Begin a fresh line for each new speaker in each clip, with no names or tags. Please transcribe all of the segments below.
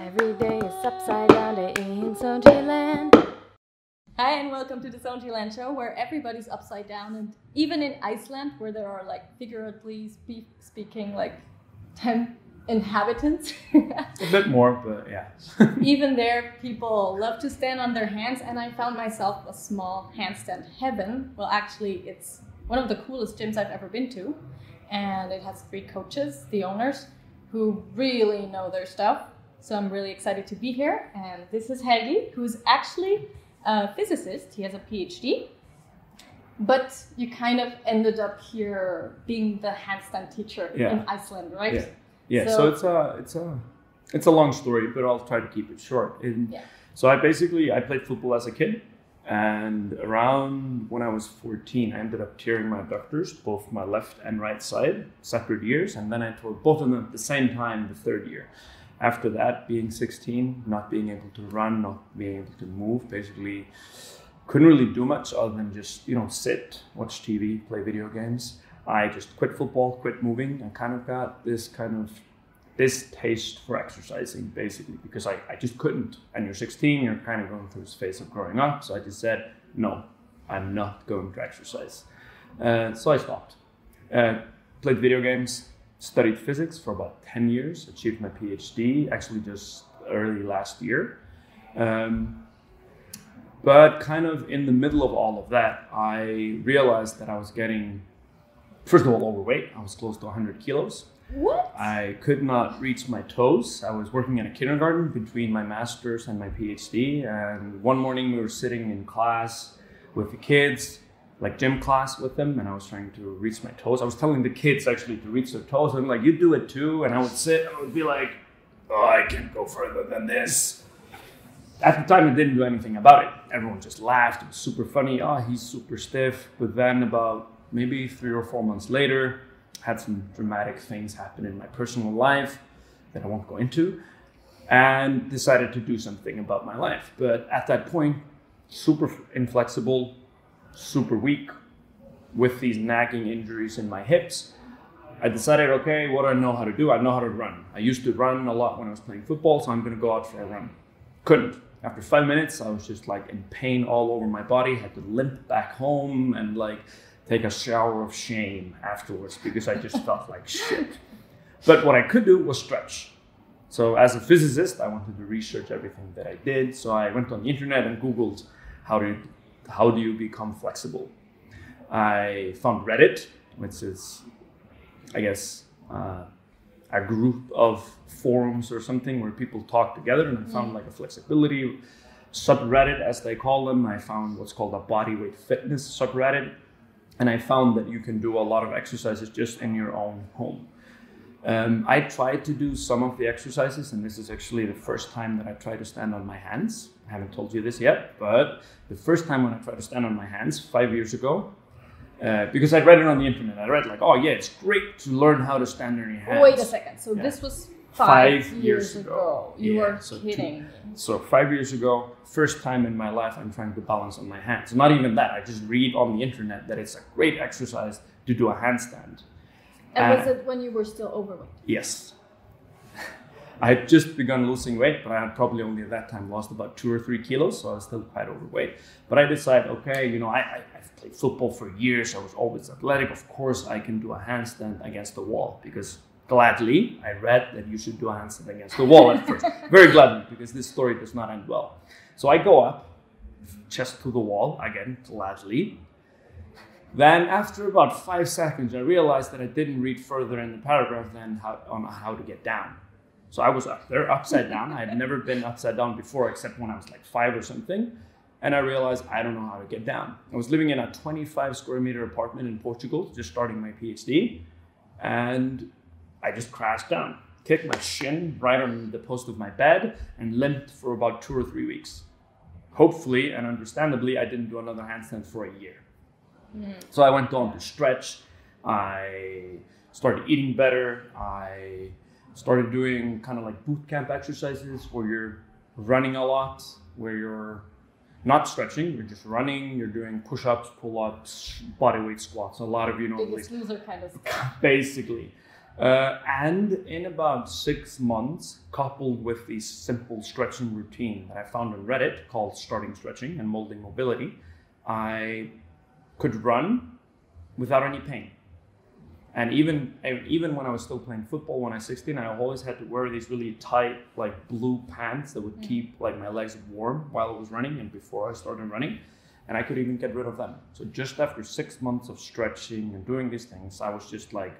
Every day is upside down day in Land. Hi and welcome to the Land show where everybody's upside down and even in Iceland where there are like figuratively spe- speaking like 10 inhabitants.
a bit more, but yeah.
even there people love to stand on their hands and I found myself a small handstand heaven. Well actually it's one of the coolest gyms I've ever been to and it has three coaches, the owners, who really know their stuff. So I'm really excited to be here. And this is Helgi, who's actually a physicist. He has a PhD. But you kind of ended up here being the handstand teacher
yeah.
in Iceland, right?
Yeah. Yeah. So, so, it's a it's a it's a long story, but I'll try to keep it short. And
yeah.
So I basically I played football as a kid. And around when I was 14, I ended up tearing my adductors, both my left and right side, separate years. And then I tore both of them at the same time the third year. After that, being 16, not being able to run, not being able to move, basically couldn't really do much other than just, you know, sit, watch TV, play video games. I just quit football, quit moving, and kind of got this kind of this taste for exercising basically because I, I just couldn't. And you're 16, you're kind of going through this phase of growing up. So I just said, no, I'm not going to exercise. Uh, so I stopped. Uh, played video games, studied physics for about 10 years, achieved my PhD actually just early last year. Um, but kind of in the middle of all of that, I realized that I was getting, first of all, overweight. I was close to 100 kilos.
What?
I could not reach my toes. I was working in a kindergarten between my master's and my PhD. And one morning we were sitting in class with the kids, like gym class with them, and I was trying to reach my toes. I was telling the kids actually to reach their toes. I'm like, you do it too. And I would sit and I would be like, oh, I can't go further than this. At the time, I didn't do anything about it. Everyone just laughed. It was super funny. Oh, he's super stiff. But then, about maybe three or four months later, had some dramatic things happen in my personal life that I won't go into, and decided to do something about my life. But at that point, super inflexible, super weak, with these nagging injuries in my hips. I decided, okay, what do I know how to do? I know how to run. I used to run a lot when I was playing football, so I'm going to go out for a run. Couldn't. After five minutes, I was just like in pain all over my body. Had to limp back home and like take a shower of shame afterwards because I just felt like shit. But what I could do was stretch. So as a physicist, I wanted to research everything that I did. So I went on the internet and Googled how you, how do you become flexible. I found Reddit, which is, I guess, uh, a group of forums or something where people talk together, and I found mm. like a flexibility subreddit, as they call them. I found what's called a body weight fitness subreddit and I found that you can do a lot of exercises just in your own home. Um, I tried to do some of the exercises, and this is actually the first time that I tried to stand on my hands. I haven't told you this yet, but the first time when I tried to stand on my hands five years ago, uh, because I read it on the internet, I read like, oh yeah, it's great to learn how to stand on your hands.
Wait a second. So yeah. this was five, five years, years, ago. ago. You
yeah,
were
so
kidding.
Two, so five years ago, first time in my life, I'm trying to balance on my hands. Not even that. I just read on the internet that it's a great exercise to do a handstand.
And uh, was it when you were still overweight?
Yes. I had just begun losing weight, but I had probably only at that time lost about two or three kilos, so I was still quite overweight. But I decided, okay, you know, I, I, have played football for years. I was always athletic. Of course, I can do a handstand against the wall because gladly, I read that you should do a handstand against the wall at first. Very gladly, because this story does not end well. So I go up, chest to the wall, again, gladly. Then, after about five seconds, I realized that I didn't read further in the paragraph than how, on how to get down. So I was up there, upside down. I had never been upside down before, except when I was like five or something. And I realized I don't know how to get down. I was living in a 25 square meter apartment in Portugal, just starting my PhD. And I just crashed down, kicked my shin right on the post of my bed, and limped for about two or three weeks. Hopefully and understandably, I didn't do another handstand for a year. Mm. So I went on to stretch. I started eating better. I started doing kind of like boot camp exercises where you're running a lot, where you're not stretching, you're just running, you're doing push ups, pull ups, body weight squats. A lot of you know,
biggest like, loser kind of stuff.
Basically. Uh, and in about six months, coupled with the simple stretching routine that I found on Reddit called Starting Stretching and Molding Mobility, I could run without any pain. And even even when I was still playing football when I was 16, I always had to wear these really tight like blue pants that would mm. keep like my legs warm while I was running and before I started running. And I could even get rid of them. So just after six months of stretching and doing these things, I was just like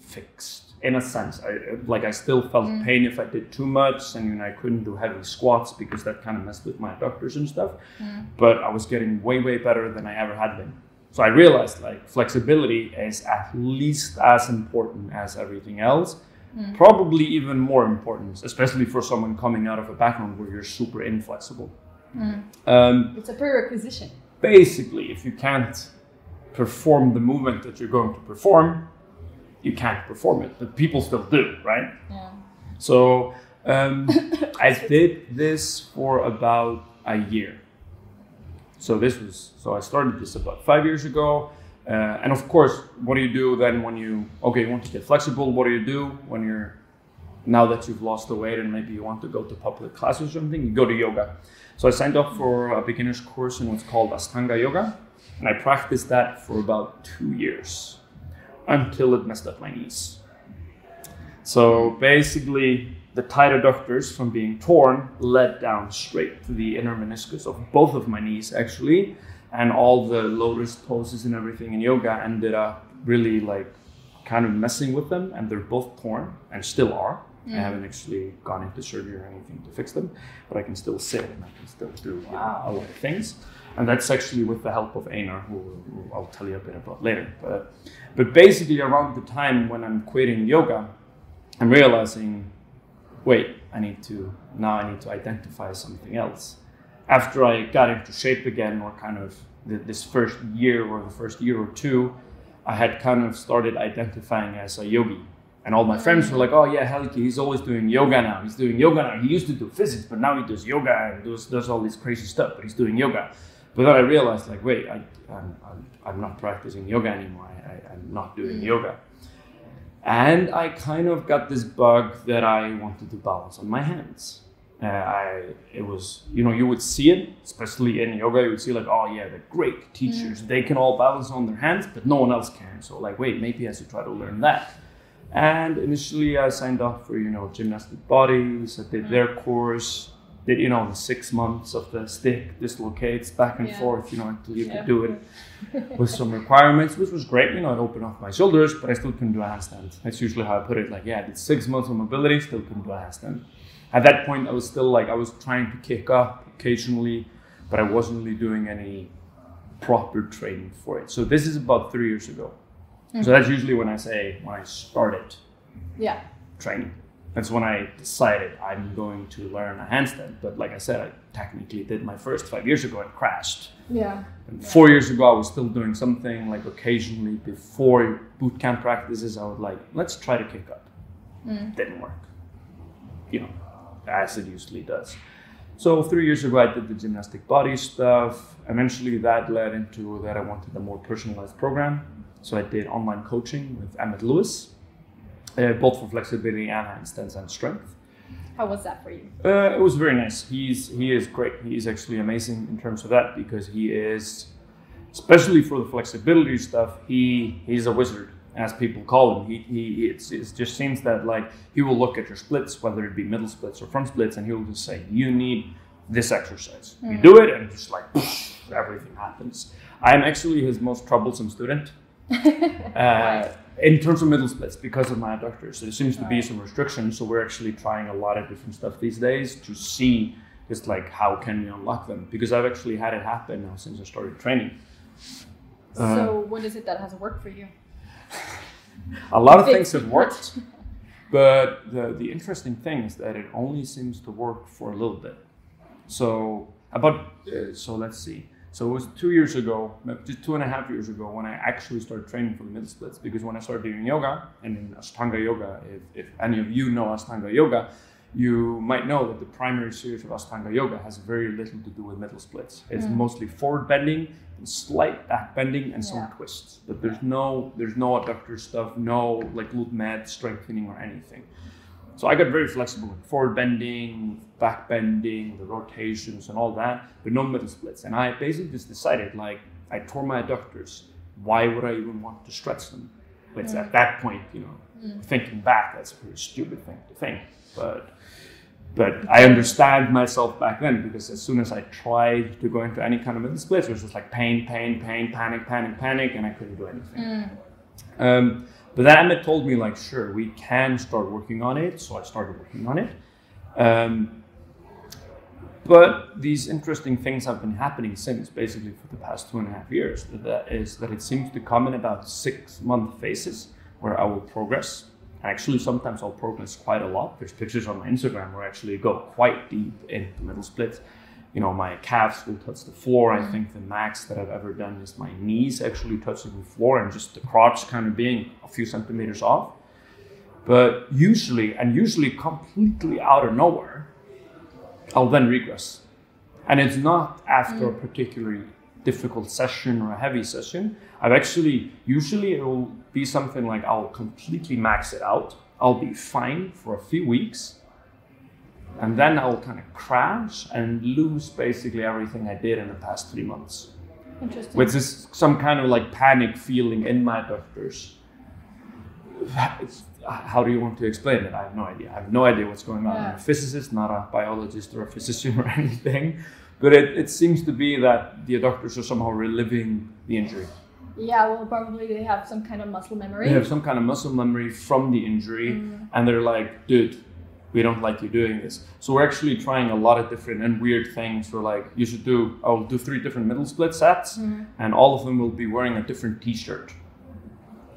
fixed in a sense. I like I still felt mm. pain if I did too much, and you know, I couldn't do heavy squats because that kind of messed with my adductors and stuff. Mm. But I was getting way way better than I ever had been. So I realized like flexibility is at least as important as everything else. Mm. Probably even more important, especially for someone coming out of a background where you're super inflexible.
Mm. Um, it's a prerequisite.
Basically, if you can't perform the movement that you're going to perform, you can't perform it, but people still do, right?
Yeah.
So um, I did this for about a year. So this was so I started this about five years ago, uh, and of course, what do you do then when you okay you want to get flexible? What do you do when you're now that you've lost the weight and maybe you want to go to public class or something? You go to yoga. So I signed up for a beginner's course in what's called Ashtanga Yoga, and I practiced that for about two years until it messed up my knees. So basically, the tight adductors from being torn led down straight to the inner meniscus of both of my knees, actually, and all the lotus poses and everything in yoga ended up really like kind of messing with them, and they're both torn and still are. Mm. I haven't actually gone into surgery or anything to fix them, but I can still sit and I can still do wow. a lot of things and that's actually with the help of Einar, who, who, I'll tell you a bit about later. But, but basically, around the time when I'm quitting yoga, I'm realizing, wait, I need to now I need to identify something else. After I got into shape again, or kind of this first year or the first year or two, I had kind of started identifying as a yogi. And all my friends were like, oh yeah, Helgi, he's always doing yoga now. He's doing yoga now. He used to do physics, but now he does yoga and does, does all this crazy stuff, but he's doing yoga. But then I realized, like, wait, I, I'm, I'm, not practicing yoga anymore. I, am not doing mm. yoga. And I kind of got this bug that I wanted to balance on my hands. Uh, I, it was, you know, you would see it, especially in yoga, you would see like, oh yeah, the great teachers, mm. they can all balance on their hands, but no one else can. So like, wait, maybe I should try to learn that. And initially I signed up for, you know, gymnastic bodies, I did mm. their course, did you know the six months of the stick dislocates back and yeah. forth, you know, until you yeah. could do it with some requirements, which was great. You know, it opened up my shoulders, but I still couldn't do a handstand. That's usually how I put it. Like, yeah, I did six months of mobility, still couldn't do a handstand. At that point, I was still like I was trying to kick up occasionally, but I wasn't really doing any proper training for it. So this is about three years ago. Mm-hmm. So that's usually when I say when I started.
Yeah.
Training that's when I decided I'm going to learn a handstand. But like I said, I technically did my first five years ago and crashed.
Yeah.
And four years ago, I was still doing something like occasionally before boot camp practices. I would like, let's try to kick up. Mm. Didn't work. You know, as it usually does. So three years ago, I did the gymnastic body stuff. Eventually, that led into that I wanted a more personalized program. So I did online coaching with Emmet Louis uh, both for flexibility and handstands and strength.
How was that for you?
Uh, it was very nice. He's he is great. He is actually amazing in terms of that because he is, especially for the flexibility stuff. He he's a wizard, as people call him. He he it's, it just seems that like he will look at your splits, whether it be middle splits or front splits, and he will just say you need this exercise. Mm. You do it, and just like everything happens. I am actually his most troublesome student. uh, in terms of middle splits because of my adductors. There seems to be some restrictions, so we're actually trying a lot of different stuff these days to see just like how can we unlock them because I've actually had it happen now since I started training.
So uh, what is it that has worked for you?
a lot of things have worked, but the the interesting thing is that it only seems to work for a little bit. So about uh, so let's see. So it was two years ago, just two and a half years ago, when I actually started training for the middle splits. Because when I started doing yoga, and in Ashtanga yoga, if, if any of you know Ashtanga yoga, you might know that the primary series of Ashtanga Yoga has very little to do with middle splits. It's
Mm.
mostly forward bending, and slight back bending, and some
Yeah.
twists. But there's no there's no adductor stuff, no like glute med strengthening or anything. So I got very flexible with forward bending, back bending, the rotations, and all that, but no middle splits. And I basically just decided like I tore my adductors. Why would I even want to stretch them? It's at mm. that point, you know, mm. thinking back, that's a pretty stupid thing to think. But but I understand myself back then because as soon as I tried to go into any kind of middle splits, it was just like pain, pain, pain, panic, panic, panic, and I couldn't do anything. Mm. Um, but then Emmet told me like, sure, we can start working on it. So I started working on it. Um, but these interesting things have been happening since, basically for the past two and a half years. That is that it seems to come in about six month phases where I will progress. Actually, sometimes I'll progress quite a lot. There's pictures on my Instagram where I actually go quite deep into middle splits. You know, my calves will touch the floor. I mm-hmm. think the max that I've ever done is my knees actually touching the floor and just the crotch kind of being a few centimeters off. But usually, and usually completely out of nowhere, I'll then regress. And it's not after a mm. particularly difficult session or a heavy session. I've actually, usually it will be something like I'll completely max it out. I'll be fine for a few weeks. And then I'll kind of crash and lose basically everything I did in the past three months.
Interesting.
Which is some kind of like panic feeling in my adductors. How do you want to explain it? I have no idea. I have no idea what's going on. I'm a physicist, not a biologist or a physician or anything. But it, it seems to be that the adductors are somehow reliving the injury.
yeah, well, probably they have some kind of muscle memory.
They have some kind of muscle memory from the injury,
Mm.
and they're like, dude, we don't like you doing this. So we're actually trying a lot of different and weird things. We're like, you should do, I'll do three different middle split sets,
Mm.
and all of them will be wearing a different t shirt.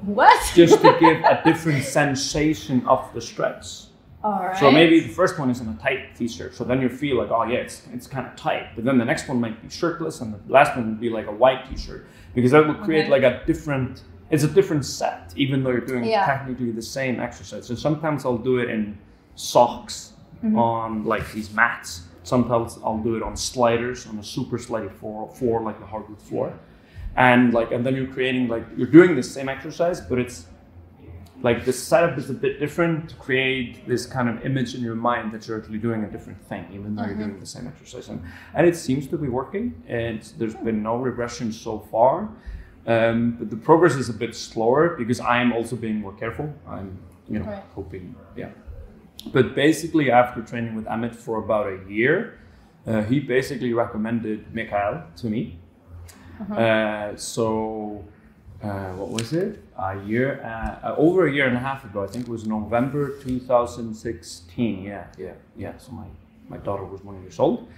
What?
just to give a different sensation of the stretch.
All right.
So maybe the first one is in a tight t-shirt, so then you feel like, oh yeah, it's, it's kind of tight. But then the next one might be shirtless, and the last one would be like a white t-shirt, because that will create
Okay.
like a different. It's a different set, even though you're doing
Yeah.
technically the same exercise. So sometimes I'll do it in socks
Mm-hmm.
on like these mats. Sometimes I'll do it on sliders on a super slidey floor, floor like a hardwood floor, and like and then you're creating like you're doing the same exercise, but it's like the setup is a bit different to create this kind of image in your mind that you're actually doing a different thing, even though you're doing the same exercise. And, and it seems to be working. And there's been no regression so far. Um, but the progress is a bit slower because I am also being more careful. I'm, you know,
Right.
hoping, yeah. But basically, after training with Emmet for about a year, uh, he basically recommended Mikael to me. Uh, so, uh, what was it? A year, uh, uh, over a year and a half ago, I think it was November 2016. Yeah, yeah, yeah. So my, my daughter was one years old.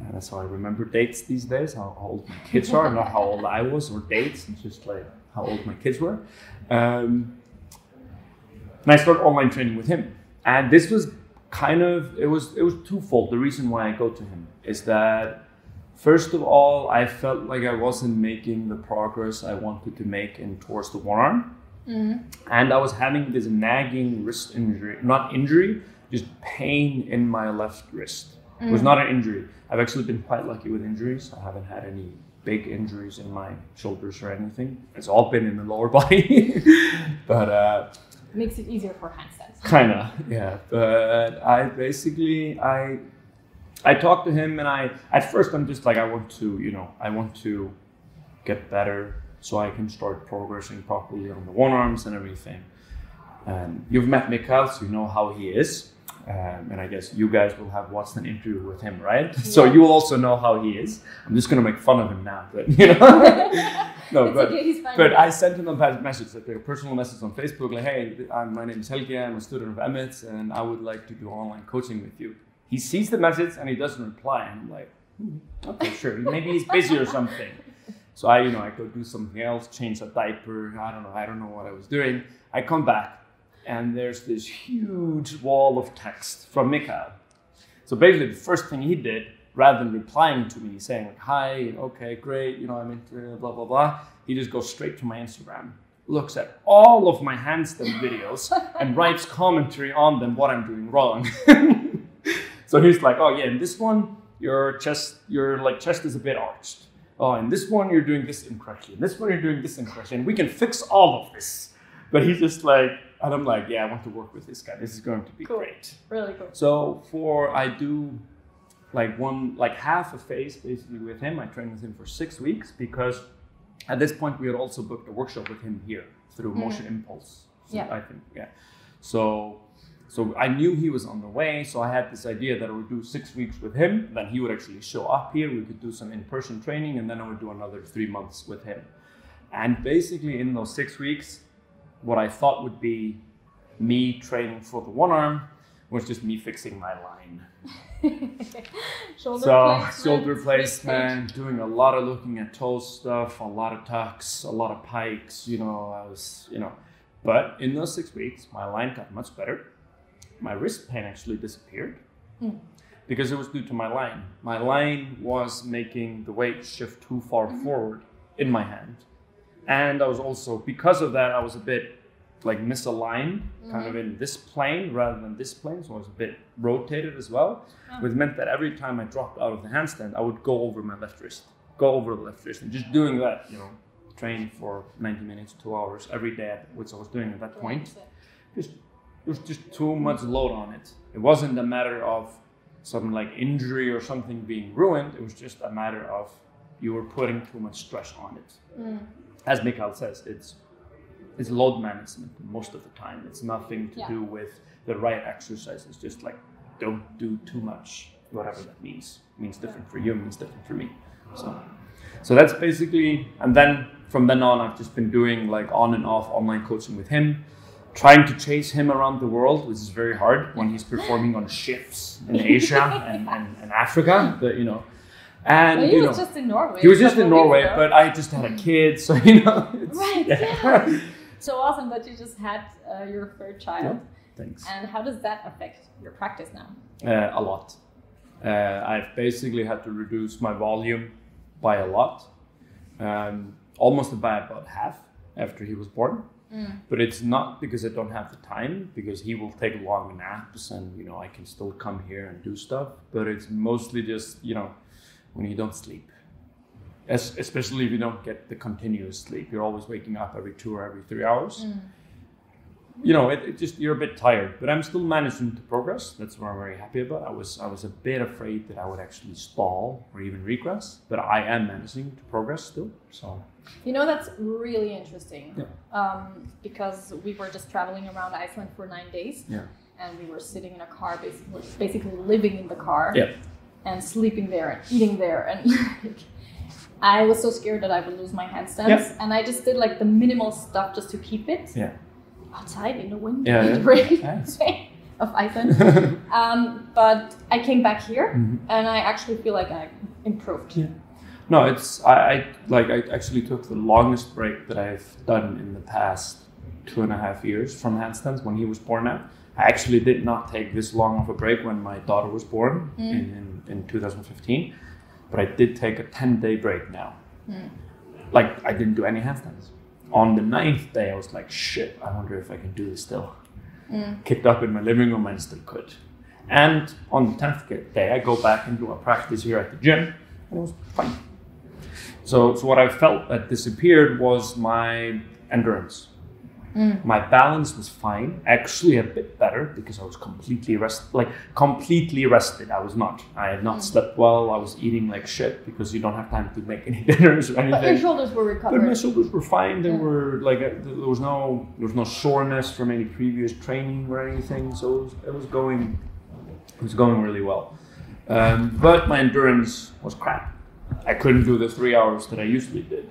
Uh, that's how I remember dates these days, how old my kids are, not how old I was or dates, it's just like how old my kids were. Um, and I started online training with him. And this was kind of it was it was twofold. The reason why I go to him is that first of all, I felt like I wasn't making the progress I wanted to make in towards the one arm. And I was having this nagging wrist injury, not injury, just pain in my left wrist. It was not an injury. I've actually been quite lucky with injuries. I haven't had any big injuries in my shoulders or anything. It's all been in the lower body. but uh,
Makes it easier for handstands.
kind of yeah but i basically i i talked to him and i at first i'm just like i want to you know i want to get better so i can start progressing properly on the one arms and everything. And you've met Mikael, so you know how he is. Um, and i guess you guys will have watched an interview with him right? So you will also know how he is. I'm just going to make fun of him now but you know no
it's
but
okay, he's fine.
but I sent him a message, like a personal message on Facebook, like, "Hey, I'm, my name is Helgi. I'm a student of Emmet, and I would like to do online coaching with you." He sees the message and he doesn't reply, and I'm like, "Hmm, "Okay, sure. Maybe he's busy or something." So I, you know, I go do something else, change a diaper. I don't know. I don't know what I was doing. I come back, and there's this huge wall of text from Mikael. So basically, the first thing he did, rather than replying to me saying like, "Hi, okay, great, you know, I'm into uh, blah blah blah," he just goes straight to my Instagram, looks at all of my handstand videos, and writes commentary on them what I'm doing wrong. so he's like, oh yeah, in this one, your chest, your like chest is a bit arched. Oh, in this one, you're doing this incorrectly. In this one, you're doing this incorrectly. And we can fix all of this. But he's just like, and I'm like, yeah, I want to work with this guy. This is going to be
Cool.
great.
Really cool.
So for I do like one like half a phase basically with him. I trained with him for six weeks because at this point we had also booked a workshop with him here through mm-hmm. Motion Impulse. So
Yeah.
I think yeah. So so I knew he was on the way, so I had this idea that I would do six weeks with him. Then he would actually show up here. We could do some in-person training, and then I would do another three months with him. And basically, in those six weeks, what I thought would be me training for the one arm was just me fixing my line.
shoulder
so
placement,
shoulder placement, doing a lot of looking at toe stuff, a lot of tucks, a lot of pikes. You know, I was, you know, but in those six weeks, my line got much better. My wrist pain actually disappeared
Mm.
because it was due to my line. My line was making the weight shift too far
Mm-hmm.
forward in my hand, and I was also because of that I was a bit like misaligned, kind of in this plane rather than this plane, so I was a bit rotated as well
Ah.
which meant that every time I dropped out of the handstand, I would go over my left wrist, go over the left wrist, and just doing that, you know, train for 90 minutes, two hours every day, which I was doing at that point. Just it was just too much load on it. It wasn't a matter of some like injury or something being ruined. It was just a matter of you were putting too much stress on it.
Mm.
As Mikael says, it's it's load management most of the time. It's nothing to
Yeah.
do with the right exercise. It's just like don't do too much, whatever that means. It means different for you, means different for me. So, so that's basically. And then from then on, I've just been doing like on and off online coaching with him, trying to chase him around the world, which is very hard when he's performing on ships in Asia and, and, and Africa. But you know, and
Well, he
you
was
know.
just in Norway.
He was just in Norway, but I just had a kid, so you know. It's,
Right,
Yeah.
So awesome that you just had uh, your third child.
Thanks.
And how does that affect your practice now?
Uh, a lot. Uh, I've basically had to reduce my volume by a lot, um, almost by about half after he was born. But it's not because I don't have the time, because he will take long naps and you know I can still come here and do stuff. But it's mostly just you know when you don't sleep, As, especially if you don't get the continuous sleep. You're always waking up every two or every three hours. You know, it, it just you're a bit tired, but I'm still managing to progress. That's what I'm very happy about. I was I was a bit afraid that I would actually stall or even regress, but I am managing to progress still. So
You know, that's really interesting.
Yeah.
Um, because we were just traveling around Iceland for nine days.
Yeah.
And we were sitting in a car, basically, basically living in the car.
Yeah.
And sleeping there and eating there. And I was so scared that I would lose my handstands.
Yeah.
And I just did like the minimal stuff just to keep it
yeah,
outside in the wind.
Yeah,
in the rain of Iceland. um, but I came back here
Mhm.
and I actually feel like I improved.
Yeah. No, it's I, I like I actually took the longest break that I've done in the past two and a half years from handstands when he was born out. I actually did not take this long of a break when my daughter was born in, in, in 2015, but I did take a 10 day break now. Hmm. Like I didn't do any handstands. On the ninth day, I was like, shit, I wonder if I can do this still. Hmm. Kicked up in my living room and still could. And on the 10th day, I go back and do a practice here at the gym, and it was fine. So, so what I felt that disappeared was my endurance. My balance was fine, actually a bit better because I was completely rest, like completely rested. I was not. I had not slept well. I was eating like shit because you don't have time to make any dinners or anything.
But your shoulders were recovered.
But my shoulders were fine. They
Yeah.
were like uh, there was no there was no soreness from any previous training or anything. So it was, it was going it was going really well. Um, but my endurance was crap. I couldn't do the three hours that I usually did.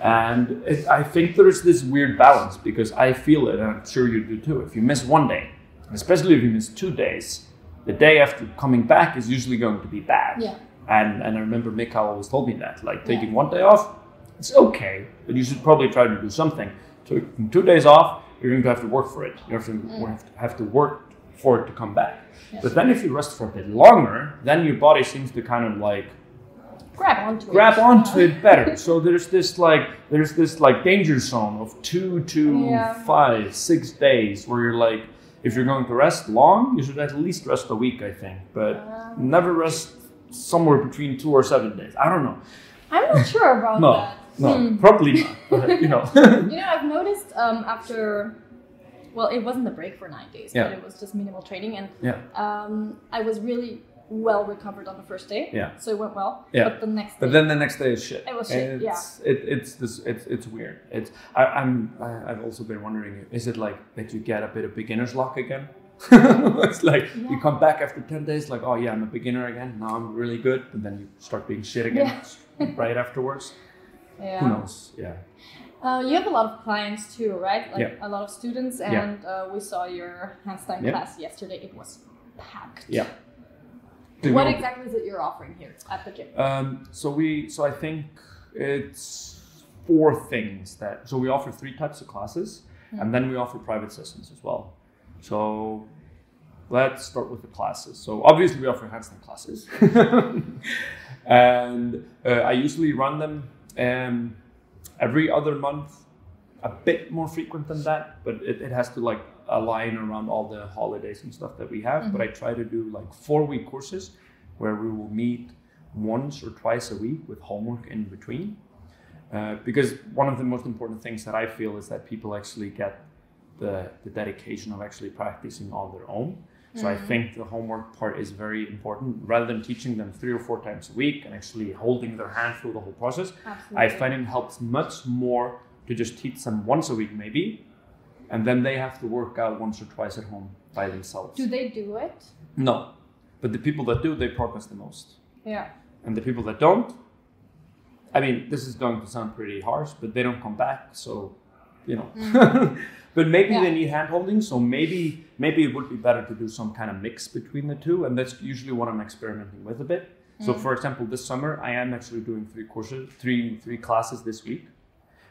And it, I think there's this weird balance because I feel it, and I'm sure you do too. If you miss one day, especially if you miss two days, the day after coming back is usually going to be bad.
Yeah.
And and I remember Mikael always told me that, like taking
Yeah.
one day off, it's okay, but you should probably try to do something. So two days off, you're going to have to work for it. You have to mm. have to, have to work for it to come back.
Yeah.
But then if you rest for a bit longer, then your body seems to kind of like
grab onto it.
grab onto it better. So there's this like there's this like danger zone of two to
Yeah.
five, six days where you're like if you're going to rest long, you should at least rest a week, I think, but
Uh,
never rest somewhere between two or seven days. I don't know.
I'm not sure about
No,
that.
no,
Hmm.
probably not. But, you know,
You know, I've noticed um, after, well, it wasn't a break for nine days,
Yeah.
but it was just minimal training, and
yeah,
um, I was really well recovered on the first day.
Yeah.
So it went well.
Yeah.
But the next
but then the next day is shit.
It was shit,
It's, it, it's this. It's it's weird. It's I, I'm. I, I've also been wondering, is it like that you get a bit of beginner's luck again? it's like you come back after ten days, like, oh yeah, I'm a beginner again. Now I'm really good, but then you start being shit again right afterwards.
yeah.
Who knows? Yeah.
Uh, you have a lot of clients too, right? Like
Yeah.
a lot of students,
Yeah.
and uh, we saw your handstand
Yeah.
class yesterday. It was packed.
Yeah.
What exactly is it you're offering here at the gym?
Um, so we, so I think it's four things that. So we offer three types of classes, and then we offer private sessions as well. So let's start with the classes. So obviously we offer handstand classes, and uh, I usually run them um, every other month, a bit more frequent than that, but it, it has to like align around all the holidays and stuff that we have. But I try to do like four week courses where we will meet once or twice a week with homework in between. Uh, because one of the most important things that I feel is that people actually get the, the dedication of actually practicing on their own. So I think the homework part is very important. Rather than teaching them three or four times a week and actually holding their hand through the whole process,
Absolutely.
I find it helps much more to just teach them once a week maybe, and then they have to work out once or twice at home by themselves.
Do they do it?
No, but the people that do, they progress the most,
Yeah.
and the people that don't, I mean, this is going to sound pretty harsh, but they don't come back, so you know. Mm. but maybe
Yeah.
they need handholding, so maybe maybe it would be better to do some kind of mix between the two, and that's usually what I'm experimenting with a bit. So, mm. for example, this summer I am actually doing three courses, three three classes this week,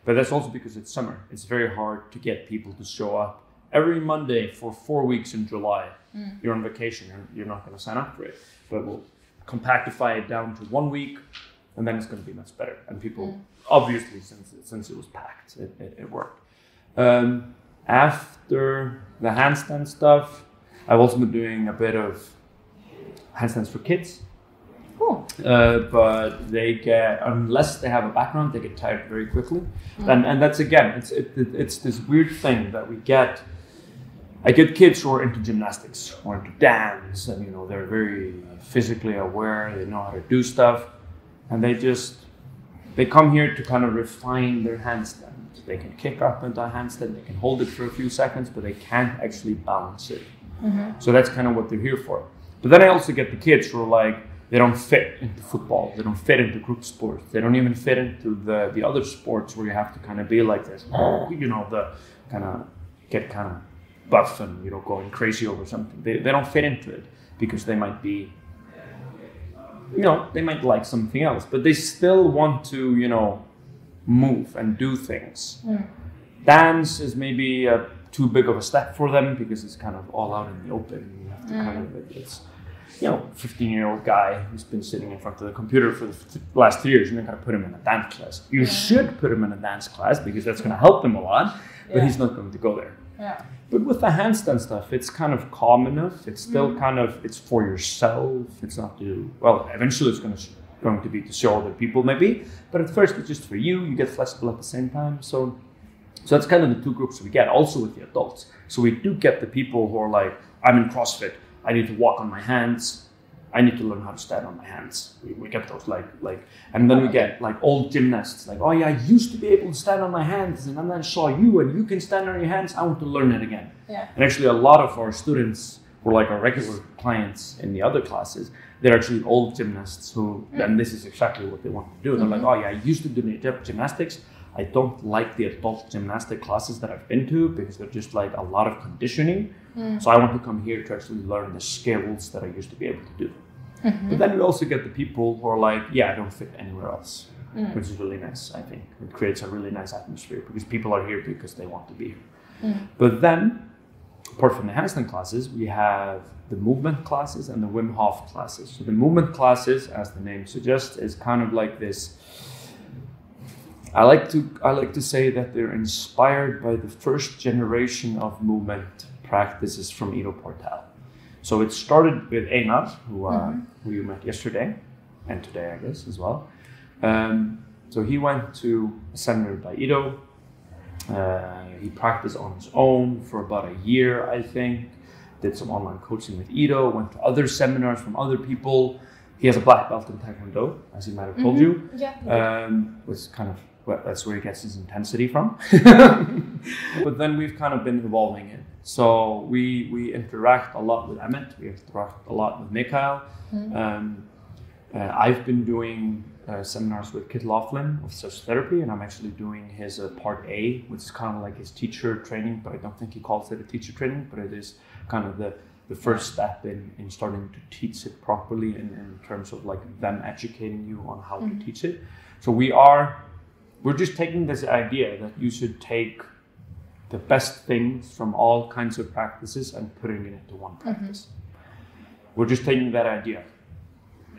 but that's also because it's summer. It's very hard to get people to show up every Monday for four weeks in July. You're on vacation, you're, you're not going to sign up for it, but we'll compactify it down to one week, and then it's going to be much better. And people, obviously, since it, since it was packed, it, it, it worked. Um, after the handstand stuff, I've also been doing a bit of handstands for kids.
Cool.
Uh, but they get unless they have a background, they get tired very quickly, and and that's again, it's it, it, it's this weird thing that we get. I get kids who are into gymnastics or into dance, and you know they're very physically aware. They know how to do stuff, and they just they come here to kind of refine their handstand. They can kick up into a handstand, they can hold it for a few seconds, but they can't actually balance it. So that's kind of what they're here for. But then I also get the kids who are like, they don't fit into football, they don't fit into group sports, they don't even fit into the, the other sports where you have to kind of be like this, you know, the kind of get kind of buff and, you know, going crazy over something. They, they don't fit into it because they might be, you know, they might like something else, but they still want to, you know, move and do things. Dance is maybe uh, too big of a step for them because it's kind of all out in the open. You have to kind of it's you know, 15 year old guy who's been sitting in front of the computer for the last three years, you're not going to put him in a dance class. You should put him in a dance class because that's going to help him a lot, but
Yeah.
he's not going to go there.
Yeah.
But with the handstand stuff, it's kind of calm enough. It's still mm-hmm. kind of it's for yourself. It's not to well, eventually it's going to going to be to show other people maybe, but at first it's just for you. You get flexible at the same time. So so that's kind of the two groups we get. Also with the adults. So we do get the people who are like, I'm in CrossFit. I need to walk on my hands. I need to learn how to stand on my hands. We, we get those like like, and then we get like old gymnasts like, oh yeah, I used to be able to stand on my hands, and then I saw you, and you can stand on your hands. I want to learn it again.
Yeah.
And actually, a lot of our students who are like our regular clients in the other classes. They're actually old gymnasts who, and this is exactly what they want to do. And they're like, mm-hmm. oh yeah, I used to do gymnastics. I don't like the adult gymnastic classes that I've been to because they're just like a lot of conditioning. Mm. So I want to come here to actually learn the skills that I used to be able to do. Mm-hmm. But then you also get the people who are like, yeah, I don't fit anywhere else, mm. which is really nice, I think. It creates a really nice atmosphere because people are here because they want to be here. Mm. But then, apart from the handstand classes, we have the movement classes and the Wim Hof classes. So the movement classes, as the name suggests, is kind of like this. I like to I like to say that they're inspired by the first generation of movement practices from Ido Portal. So it started with Einar, who, uh,
Mhm.
who you met yesterday and today, I guess, as well. Um, so he went to a seminar by Ido. Uh, he practiced on his own for about a year, I think. Did some online coaching with Ido. Went to other seminars from other people. He has a black belt in Taekwondo, as he might have told you
Yeah.
um, was kind of well, that's where he gets his intensity from. but then we've kind of been evolving it. So we we interact a lot with Emmet. We interact a lot with Mikael.
Mhm.
Um, uh, I've been doing uh, seminars with Kit Laughlin of Stretch Therapy, and I'm actually doing his uh, part A, which is kind of like his teacher training, but I don't think he calls it a teacher training, but it is kind of the the first step in, in starting to teach it properly in, in terms of like them educating you on how
Mhm.
to teach it. So we are we're just taking this idea that you should take the best things from all kinds of practices and putting it into one practice. We're just taking that idea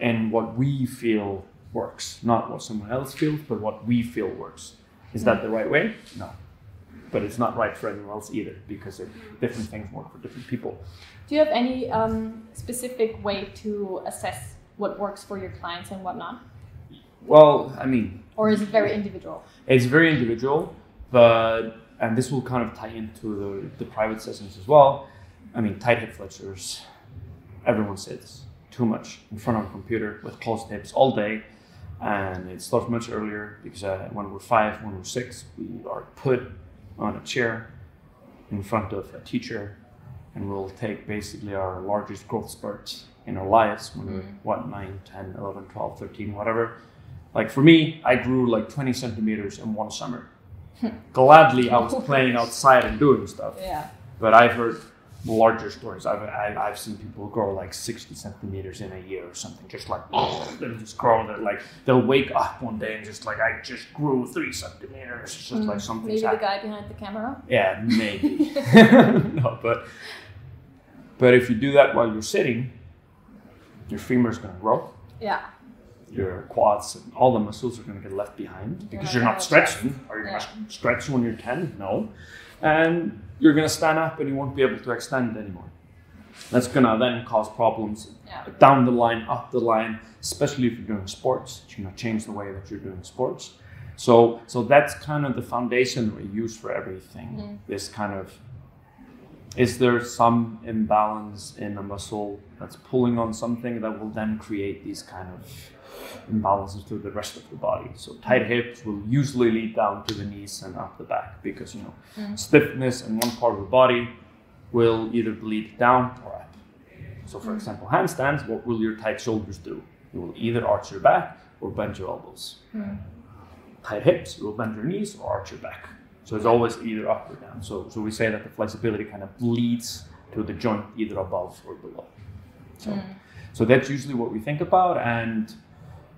and what we feel works, not what someone else feels, but what we feel works. Is that the right way? No. But it's not right for anyone else either because different things work for different people.
Do you have any um, specific way to assess what works for your clients and what not?
Well, I mean,
Or is it very individual?
It's very individual, but and this will kind of tie into the, the private sessions as well. I mean, tight hip flexors. Everyone sits too much in front of a computer with closed hips all day, and it starts much earlier because uh, when we're five, when we're six, we are put on a chair in front of a teacher, and we'll take basically our largest growth spurts in our lives when we're
Mm.
what 9 10 11 12 13 whatever like for me, I grew like 20 centimeters in one summer. Gladly, I was playing outside and doing stuff.
Yeah.
But I've heard larger stories. I've, I, I've seen people grow like 60 centimeters in a year or something. Just like, they'll just grow. They're like, they'll wake up one day and just like, I just grew three centimeters. It's just like
Mm,
something.
Maybe the guy behind the camera.
Yeah, maybe. no, but but if you do that while you're sitting, your femur's gonna grow
Yeah.
Your quads and all the muscles are going to get left behind because you're not stretching. Are you going to stretch when you're 10? No. And you're going to stand up and you won't be able to extend anymore. That's going to then cause problems
Yeah.
down the line, up the line, especially if you're doing sports. It's going to change the way that you're doing sports. So, so that's kind of the foundation we use for everything.
Mhm.
This kind of is there some imbalance in a muscle that's pulling on something that will then create these kind of imbalances to the rest of the body. So tight hips will usually lead down to the knees and up the back because you know
Mm.
stiffness in one part of the body will either bleed down or up. So for
Mm.
example, handstands, what will your tight shoulders do? You will either arch your back or bend your elbows.
Mm.
Tight hips, you will bend your knees or arch your back. So it's always either up or down. So so we say that the flexibility kind of bleeds to the joint either above or below. So
Mm.
so that's usually what we think about. And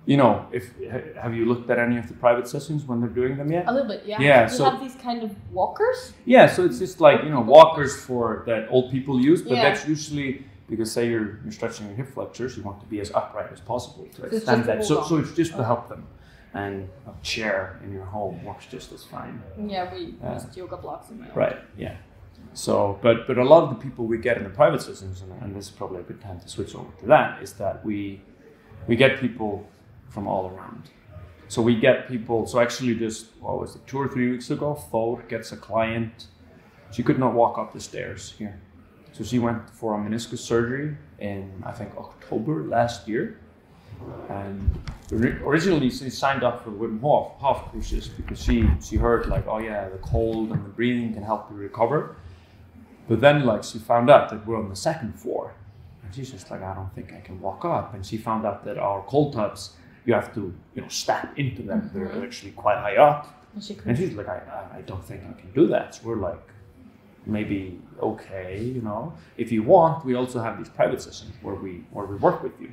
you know, if have you looked at any of the private sessions when they're doing them yet?
A little bit, yeah.
Yeah,
You
so-
have these kind of walkers.
Yeah, so it's just like you know walkers for that old people use, but
Yeah.
that's usually because say you're you're stretching your hip flexors, you want to be as upright as possible to
it's
extend that. So so it's just to help them, and a chair in your home works just as fine.
Yeah, we
uh,
used yoga blocks in my
Right. Yeah. So, but but a lot of the people we get in the private sessions, and, and this is probably a good time to switch over to that, is that we we get people from all around. So we get people. So actually, just what was it, two or three weeks ago, Thor gets a client. She could not walk up the stairs here, so she went for a meniscus surgery in I think October last year. And originally, she signed up for Wim Hof, Hof cruises because she she heard like, oh yeah, the cold and the breathing can help you recover. But then, like, she found out that we're on the second floor, and she's just like, I don't think I can walk up. And she found out that our cold tubs, you have to, you know, step into them. They're
Mhm.
actually quite high up.
And she
And she's like, I, I, I don't think I can do that. So we're like, maybe okay, you know. If you want, we also have these private sessions where we where we work with you.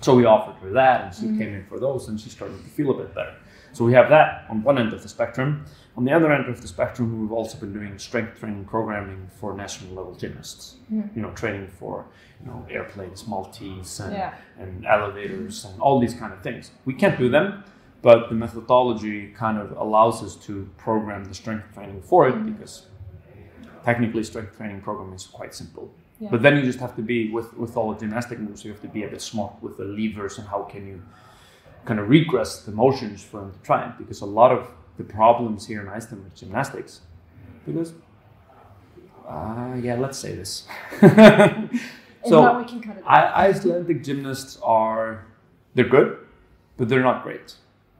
So we offered her that, and she
Mhm.
came in for those, and she started to feel a bit better. So we have that on one end of the spectrum. On the other end of the spectrum, we've also been doing strength training programming for national level gymnasts.
Mhm.
You know, training for you know airplanes, Maltese, and
Yeah.
and elevators and all these kind of things. We can't do them, but the methodology kind of allows us to program the strength training for it
Mhm.
because technically strength training program is quite simple.
Yeah.
But then you just have to be with with all the gymnastic moves. You have to be a bit smart with the levers and how can you kind of regress the motions for them to try it because a lot of the problems here in Iceland with gymnastics because uh, yeah let's say this so
now we can cut it.
I, Icelandic gymnasts are they're good, but they're not great.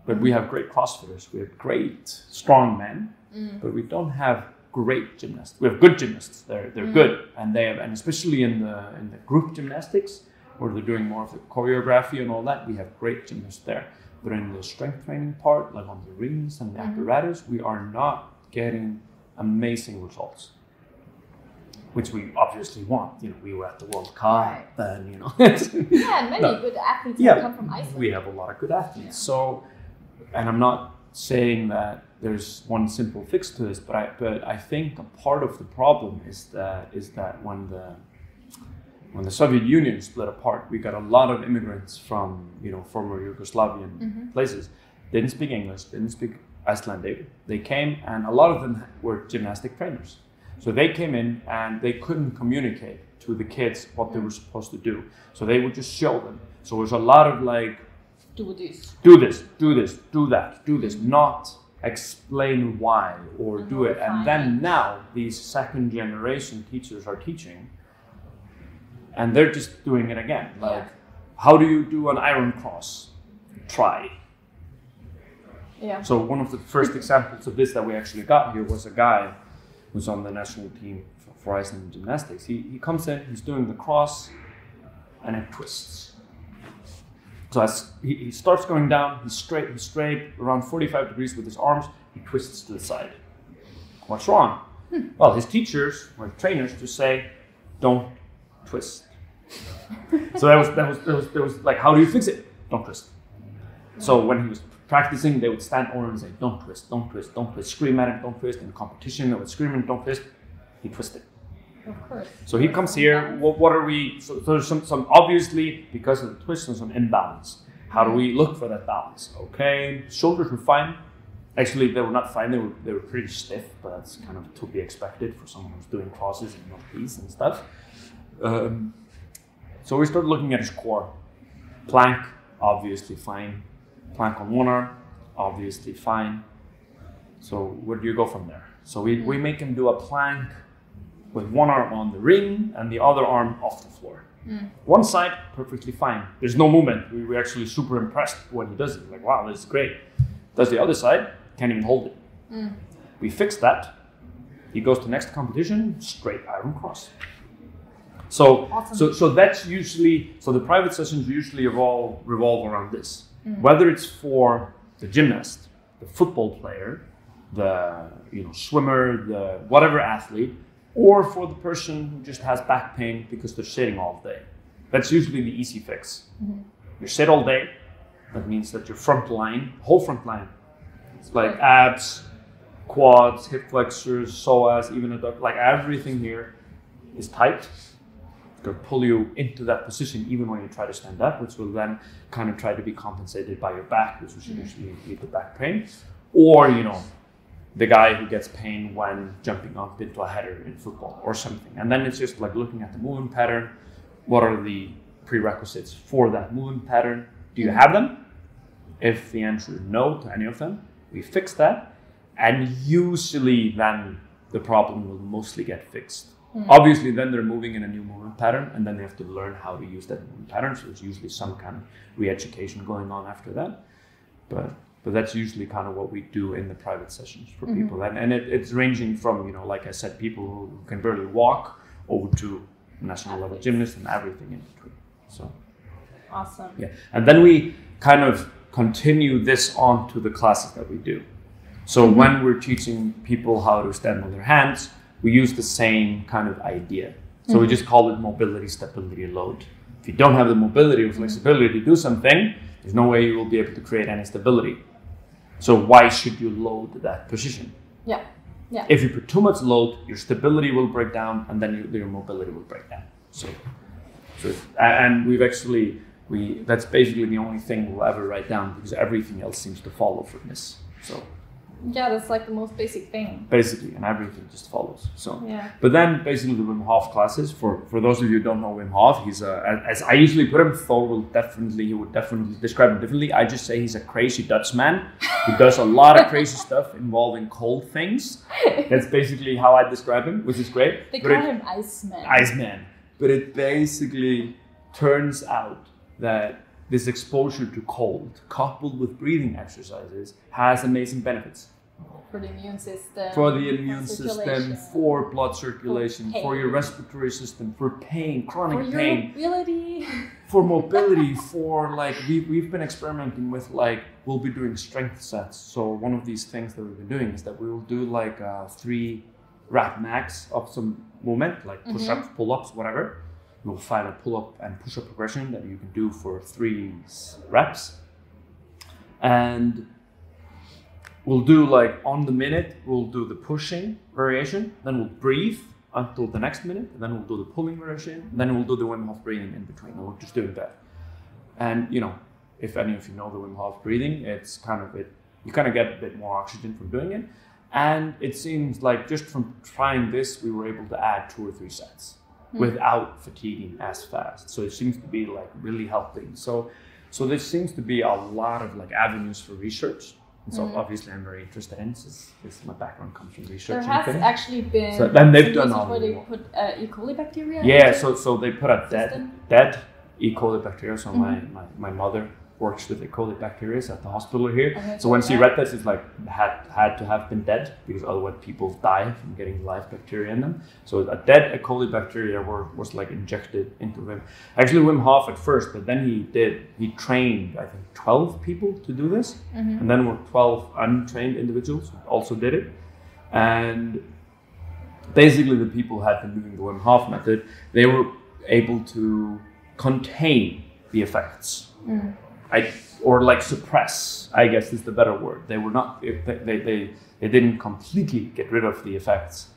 But we have great CrossFitters. We have great strong men, but we don't have great gymnasts. We have good gymnasts. They're they're good, and they have, and especially in the in the group gymnastics where they're doing more of the choreography and all that, we have great gymnasts there. But in the strength training part, like on the rings and the mm-hmm. apparatus, we are not getting amazing results which we obviously want. You know, we were at the World Cup,
Right.
and you know,
yeah, many
No.
good athletes
Yeah.
come from Iceland.
we have a lot of good athletes. So, and I'm not saying that there's one simple fix to this, but I but I think a part of the problem is that is that when the when the Soviet Union split apart, we got a lot of immigrants from you know former Yugoslavian mm-hmm. places. They didn't speak English, didn't speak Icelandic. They came, and a lot of them were gymnastic trainers. So they came in and they couldn't communicate to the kids what they mm. were supposed to do. So they would just show them. So there's a lot of like
Do this.
do this, do this, do that, do this, mm-hmm. not explain why or do it. And then now these second generation teachers are teaching and they're just doing it again. Like,
Yeah.
how do you do an iron cross? Try.
Yeah.
So one of the first examples of this that we actually got here was a guy who's on the national team for- Iceland gymnastics. He, he comes in, he's doing the cross, and it twists. So as he, he starts going down, he's straight, he's straight, around 45 degrees with his arms, he twists to the side. What's wrong? Hmm. Well, his teachers or trainers just say, don't twist. so that was, that was, that was, that was like, how do you fix it? Don't twist. So when he was practicing, they would stand over and say, "Don't twist, don't twist, don't twist." Scream at him, "Don't twist!" In the competition, they would scream him, "Don't twist." He twisted.
Of course.
So he comes here. What, what are we? So, so there's some, some obviously because of the twist and some imbalance. How do we mm-hmm. look for that balance? Okay, shoulders were fine. Actually, they were not fine. They were they were pretty stiff, but that's kind of to be expected for someone who's doing crosses and not these and stuff. Um, so we started looking at his core. Plank, obviously fine. Plank on one arm, obviously fine. So where do you go from there? So we, we make him do a plank with one arm on the ring and the other arm off the floor. One side, perfectly fine. There's no movement. We were actually super impressed when he does it. Like, wow, this is great. Does the other side, can't even hold it. We fix that. He goes to next competition, straight iron cross. So,
Awesome.
so, so that's usually so the private sessions usually revolve revolve around this. Mm. Whether it's for the gymnast, the football player, the you know swimmer, the whatever athlete, or for the person who just has back pain because they're sitting all day. That's usually the easy fix. Mm-hmm. You sit all day. That means that your front line, whole front line, it's like abs, quads, hip flexors, psoas, even abduct, like everything here is tight. To pull you into that position even when you try to stand up, which will then kind of try to be compensated by your back, which will mm. usually lead to back pain. Or, you know, the guy who gets pain when jumping up into a header in football or something. And then it's just like looking at the movement pattern. What are the prerequisites for that movement pattern? Do you mm. have them? If the answer is no to any of them, we fix that. And usually then the problem will mostly get fixed. Hmm. Obviously, then they're moving in a new movement pattern, and then they have to learn how to use that movement pattern. So there's usually some kind of re-education going on after that. But but that's usually kind of what we do in the private sessions for mm-hmm. people, and and it, it's ranging from you know like I said, people who can barely walk over to national level gymnasts and everything in between. So.
Awesome.
Yeah, and then we kind of continue this on to the classes that we do. So mm-hmm. when we're teaching people how to stand on their hands, we use the same kind of idea. So we mm-hmm. just call it mobility, stability, load. If you don't have the mobility or flexibility to do something, there's no way you will be able to create any stability. So why should you load that position?
Yeah. Yeah.
If you put too much load, your stability will break down, and then your, your mobility will break down. So, so and we've actually we that's basically the only thing we'll ever write down because everything else seems to follow from this. So,
Yeah, that's like the most basic thing.
basically, and everything just follows. So.
Yeah.
But then basically the Wim Hof classes, for, for those of you who don't know Wim Hof, he's a, as I usually put him, Thor will definitely, he would definitely describe him differently. I just say he's a crazy Dutch man who does a lot of crazy stuff involving cold things. That's basically how I describe him, which is great.
They
But
call
it-
him Iceman.
Iceman. But it basically turns out that this exposure to cold, coupled with breathing exercises, has amazing benefits
for the immune system.
for the immune system, for blood circulation,
For
for, your respiratory system, for pain,
for
chronic
your
pain,
ability.
for mobility, for like we we've been experimenting with like we'll be doing strength sets. So one of these things that we've been doing is that we will do like uh, three rep max of some movement, like push ups, pull ups, whatever. We'll find a pull up and push up progression that you can do for three reps, and we'll do like on the minute we'll do the pushing variation then we'll breathe until the next minute then we'll do the pulling variation then we'll do the Wim Hof breathing in between and we're just doing that. And you know if any of you know the Wim Hof breathing it's kind of it you kind of get a bit more oxygen from doing it. And it seems like just from trying this we were able to add two or three sets without fatiguing as fast so it seems to be like really helping so so there seems to be a lot of like avenues for research and so obviously I'm very interested in since, since my background comes from research
There has
things.
actually been
So then they've done all
where they put uh, E. coli bacteria.
yeah so so they put a dead dead E. coli bacteria so my,
Mm-hmm.
my, my mother works with E. coli bacteria at the hospital here
Okay,
so when she read this it's like had had to have been dead because otherwise people die from getting live bacteria in them so a dead E. coli bacteria were, was like injected into him actually Wim Hof at first but then he did he trained I think 12 people to do this
Mm-hmm.
and then were 12 untrained individuals who also did it and basically the people who had been doing the Wim Hof method they were able to contain the effects
Mm.
I, or like suppress I guess is the better word they were not they, they, they, didn't completely get rid of the effects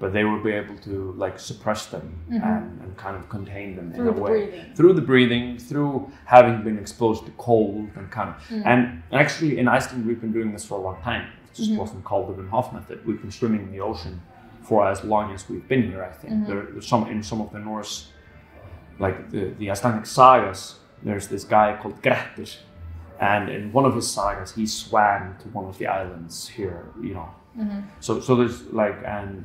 but they would be able to like suppress them and, and kind of contain them
Mm-hmm. Through
in a
the
way
breathing.
through the breathing through having been exposed to cold and kind of
Mm.
and actually in Iceland we've been doing this for a long time it just
Mm-hmm.
wasn't called the Wim Hof method we've been swimming in the ocean for as long as we've been here I think
Mm-hmm.
there, there's some in some of the Norse like the, the Icelandic sagas, there's this guy called Grettir, and in one of his sagas, he swam to one of the islands here, you know. Mm-hmm. So, so there's like, and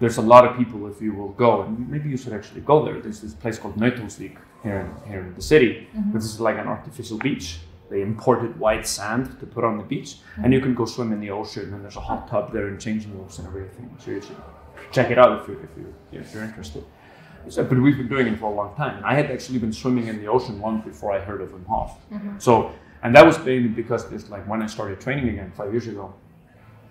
there's a lot of people if you will go, and maybe you should actually go there. There's this place called Nauthólsvík here in, here in the city, mm-hmm. which is like an artificial beach. They imported white sand to put on the beach, and you can go swim in the ocean, and there's a hot tub there and changing rooms and everything. So you should check it out if you if you if you're interested. So, but we've been doing it for a long time. And I had actually been swimming in the ocean long before I heard of Wim Hof. Mm-hmm. So, and that was mainly because this, like when I started training again five years ago,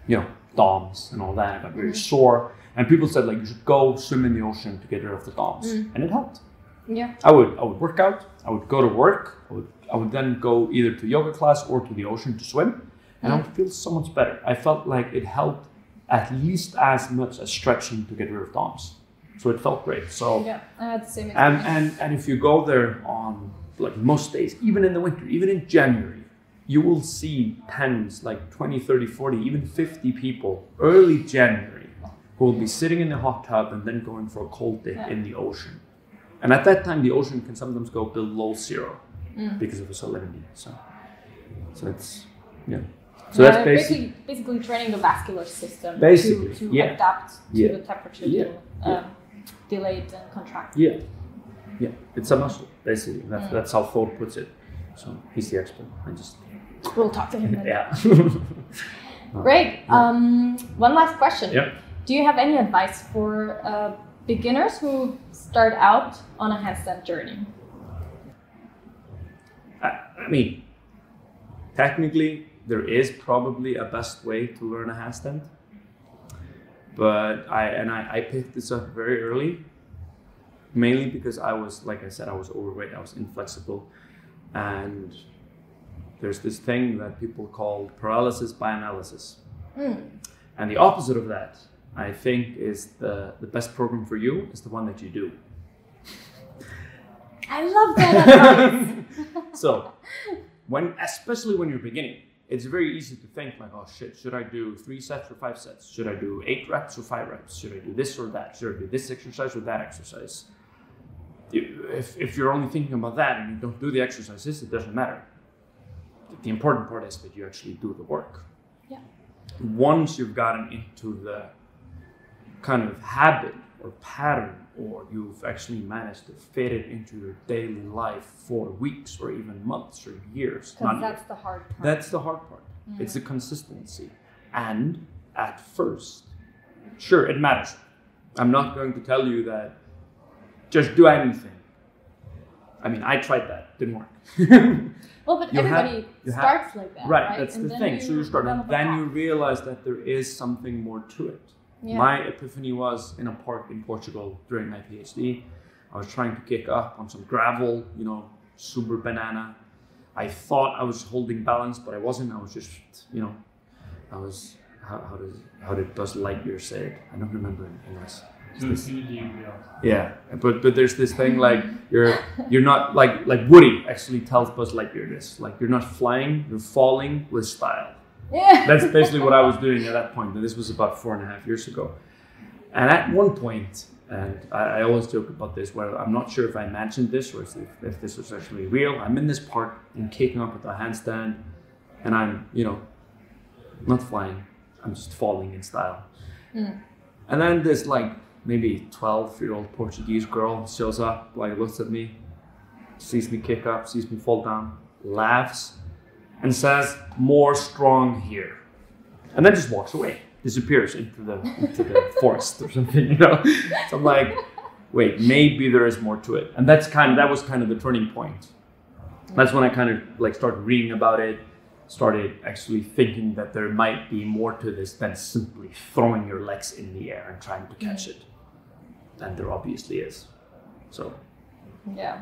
you know, DOMs and all that, I got very mm-hmm. sore. And people said like you should go swim in the ocean to get rid of the DOMs, mm. and it helped.
Yeah.
I would I would work out, I would go to work, I would I would then go either to yoga class or to the ocean to swim, and I mm. would feel so much better. I felt like it helped at least as much as stretching to get rid of DOMs. So it felt great. So
Yeah. I had the same
and,
experience.
and and if you go there on like most days, even in the winter, even in January, you will see tens, like 20, 30, 40, even 50 people early January who will be sitting in the hot tub and then going for a cold dip
Yeah.
in the ocean. And at that time, the ocean can sometimes go below zero
Mm.
because of the salinity. So, so it's yeah. So
Yeah,
that's basically
basically basically training the vascular system
Basically,
to, to
yeah.
adapt to
Yeah.
the temperature
Yeah.
um, delay it and contract.
yeah, yeah. It's a muscle basically. That's
Mm.
that's how Thor puts it. So he's the expert. I just
We'll talk to him
yeah.
Great. Um, one last question.
Yeah.
Do you have any advice for uh, beginners who start out on a handstand journey?
I, I mean, technically, there is probably a best way to learn a handstand, but I and I, I picked this up very early, mainly because I was, like I said, I was overweight, I was inflexible, and there's this thing that people call paralysis by analysis, hmm. and the opposite of that, I think, is the the best program for you is the one that you do.
I love that advice.
so when especially when you're beginning it's very easy to think like, oh shit, should I do three sets or five sets? Should I do eight reps or five reps? Should I do this or that? Should I do this exercise or that exercise? If, if you're only thinking about that and you don't do the exercises, it doesn't matter. The important part is that you actually do the work.
Yeah.
Once you've gotten into the kind of habit or pattern, or you've actually managed to fit it into your daily life for weeks or even months or years.
Because that's
years.
the hard part.
That's the hard part. Mm. It's the consistency. And at first, sure, it matters. I'm not going to tell you that just do anything. I mean, I tried that, didn't work.
well, but
you
everybody
have-
starts like that,
right,
right?
that's
And
the thing. so you start, and then you realize that there is something more to it.
Yeah.
My epiphany was in a park in Portugal during my PhD. I was trying to kick up on some gravel, you know, super banana. I thought I was holding balance, but I wasn't. I was just, you know, I was. How, how does how did Buzz Lightyear say it? I don't remember in English. It's this- yeah, but but there's this thing like you're you're not like like Woody actually tells Buzz Lightyear this like you're not flying, you're falling with style.
Yeah.
That's basically what I was doing at that point, and this was about four and a half years ago. And at one point, and I, I always joke about this, where I'm not sure if I mentioned this or if, if this was actually real. I'm in this park and kicking up with a handstand, and I'm, you know, not flying. I'm just falling in style. Mm. And then this like maybe 12 year old Portuguese girl shows up, like looks at me, sees me kick up, sees me fall down, laughs, and says, "More strong here," and then just walks away, disappears into the into the forest or something, you know. So I'm like, wait, maybe there is more to it, and that's kind of that was kind of the turning point. That's when I kind of like started reading about it, started actually thinking that there might be more to this than simply throwing your legs in the air and trying to catch it, and there obviously is. So
Yeah.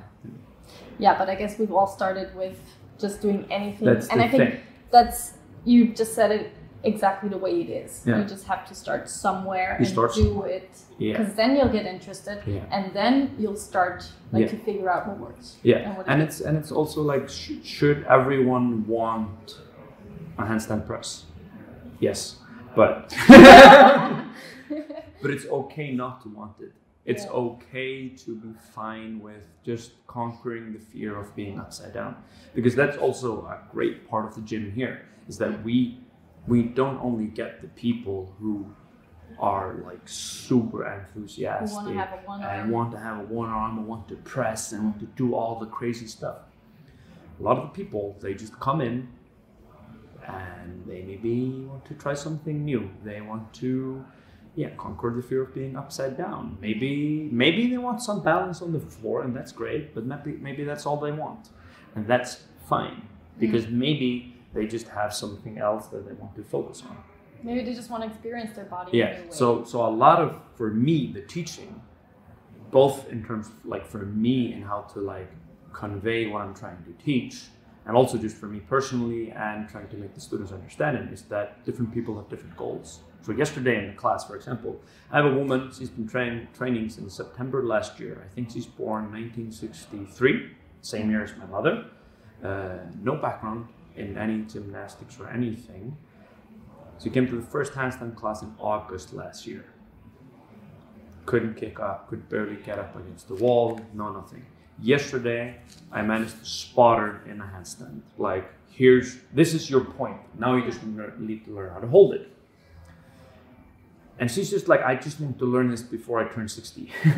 Yeah, but I guess we've all started with just doing anything.
That's
and I think
thing.
that's you just said it exactly the way it is.
Yeah.
You just have to start somewhere
You
and
start
do it.
yeah,
Because then you'll get interested
Yeah.
and then you'll start like
Yeah.
to figure out what works.
yeah,
And what
and it's and it's also like, sh- should everyone want a handstand press? Yes, but but it's okay not to want it. It's
Yeah.
okay to be fine with just conquering the fear of being upside down, because that's also a great part of the gym here. Is that we we don't only get the people who are like super enthusiastic
want to have a one
and want to have a one arm and want to press and want to do all the crazy stuff. A lot of the people they just come in and they maybe want to try something new. They want to yeah, conquer the fear of being upside down. Maybe maybe they want some balance on the floor and that's great, but maybe maybe that's all they want. And that's fine because mm. maybe they just have something else that they want to focus on.
Maybe they just want to experience their body
Yeah. So so a lot of for me the teaching, both in terms of like for me and how to like convey what I'm trying to teach, and also just for me personally and trying to make the students understand it, is that different people have different goals. So yesterday in the class, for example, I have a woman. She's been train, training since September last year. I think she's born 1963, same year as my mother. Uh, no background in any gymnastics or anything. She came to the first handstand class in August last year. Couldn't kick up, could barely get up against the wall, no nothing. Yesterday, I managed to spot her in a handstand. Like, here's this is your point. Now you just need to learn how to hold it. And she's just like, I just want to learn this before I turn 60.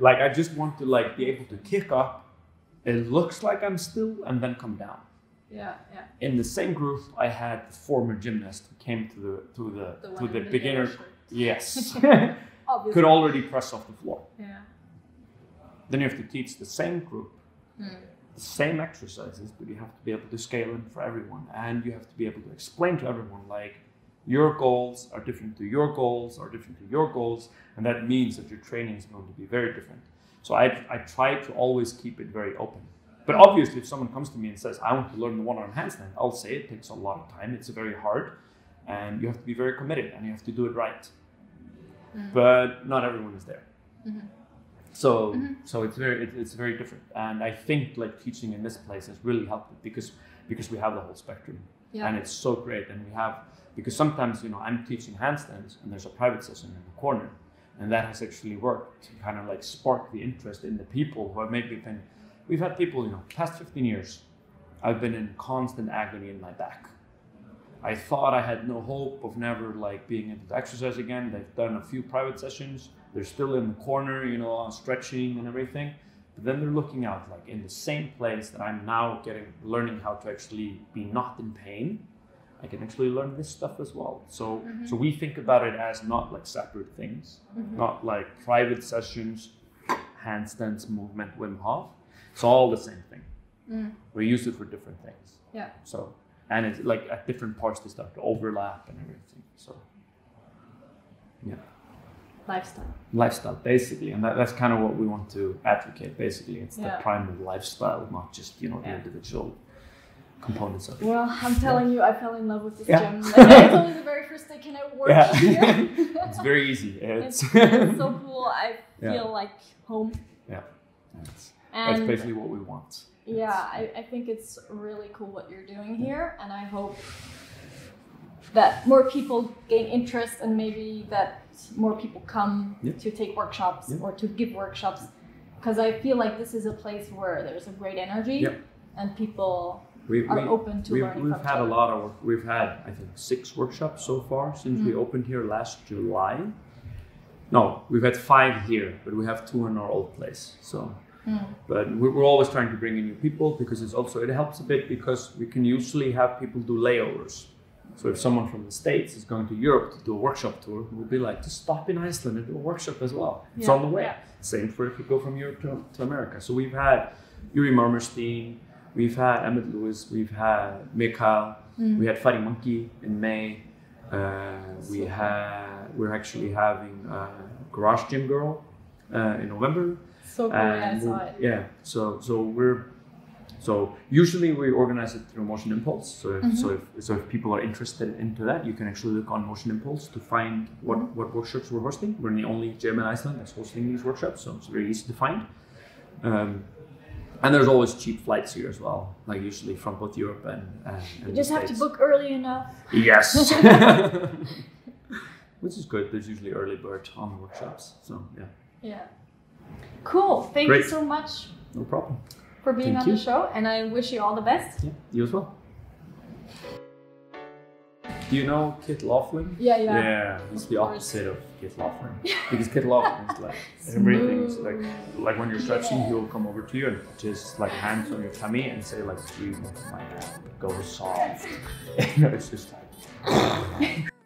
like, I just want to like be able to kick up. It looks like I'm still, and then come down
yeah, yeah.
in the same group, I had the former gymnast who came to the to the,
The
to the
in
beginner.
shirt.
Yes, could already press off the floor.
Yeah.
Then you have to teach the same group
Hmm.
the same exercises, but you have to be able to scale in for everyone, and you have to be able to explain to everyone like your goals are different to your goals, are different to your goals, and that means that your training is going to be very different. So I I try to always keep it very open. But obviously, if someone comes to me and says, I want to learn the one arm handstand, I'll say it takes a lot of time. It's very hard. And you have to be very committed and you have to do it right. Mm-hmm. But not everyone is there. Mm-hmm. So, mm-hmm. so it's very, it, it's very different. And I think like teaching in this place has really helped it because, because we have the whole spectrum.
Yeah.
and it's so great. And we have because sometimes you know I'm teaching handstands and there's a private session in the corner, and that has actually worked to kind of like spark the interest in the people who have maybe been. We've had people, you know, past 15 years, I've been in constant agony in my back. I thought I had no hope of never like being able to exercise again. They've done a few private sessions. They're still in the corner, you know, stretching and everything. But then they're looking out like in the same place that I'm now getting learning how to actually be not in pain. I can actually learn this stuff as well. So mm-hmm. so we think about it as not like separate things, mm-hmm. not like private sessions, handstands, movement, Wim Hof. It's all the same thing. Mm. We use it for different things.
Yeah.
So and it's like at different parts they start to overlap and everything. So yeah
Lifestyle.
lifestyle basically and that, that's kind of what we want to advocate basically it's
Yeah.
the primary lifestyle not just you know the
Yeah.
individual components of it
Well, I'm telling you, I fell in love with this
Yeah.
gym. Like, I told you the very first day, can I work
Yeah.
here?
it's very easy it's,
it's, it's so cool. I
Yeah.
feel like home.
yeah that's,
And
that's basically what we want
yeah, I, I think it's really cool what you're doing here, and I hope that more people gain interest and maybe that more people come
Yeah.
to take workshops
Yeah.
or to give workshops because I feel like this is a place where there's a great energy
Yeah.
and people
we,
are
we,
open to
we've,
learning
we've had a lot of work we've had i think six workshops so far since we
Mm.
opened here last july. No we've had five here but we have two in our old place so.
Mm.
but we're, always trying to bring in new people because it's also it helps a bit because we can usually have people do layovers. So if someone from the states is going to europe to do a workshop tour we'll be like just stop in iceland and do a workshop as well. It's on the way.
yeah.
same for if you go from europe to, to america. So we've had yuri marmerstein we've had emmet louis we've had mikael
Mm.
we had fighting monkey in may uh, we had we're actually having uh, garage gym girl uh, in november
So cool, yeah, I saw it.
Yeah, so so we're so usually we organize it through Motion Impulse. So if,
Mm-hmm.
so if so if people are interested into that, you can actually look on Motion Impulse to find what
Mm-hmm.
what workshops we're hosting. We're the only gym in Iceland that's hosting these workshops, so it's very easy to find. Um, and there's always cheap flights here as well, like usually from both Europe and, and, and
You just have to book early enough.
Yes. Which is good. There's usually early bird on workshops. So yeah,
Yeah. Cool. Thank
Great.
you so much
no problem.
for being
Thank
on
you.
the show, and I wish you all the best.
Yeah, you as well. Do you know Kit Laughlin?
Yeah, yeah. Yeah,
he's
Of
the
course.
opposite of Kit Laughlin. because Kit Laughlin is like everything's like like when you're stretching,
Yeah.
he'll come over to you and just like hands on your tummy and say like, "Please make my back go soft." you know, it's just like.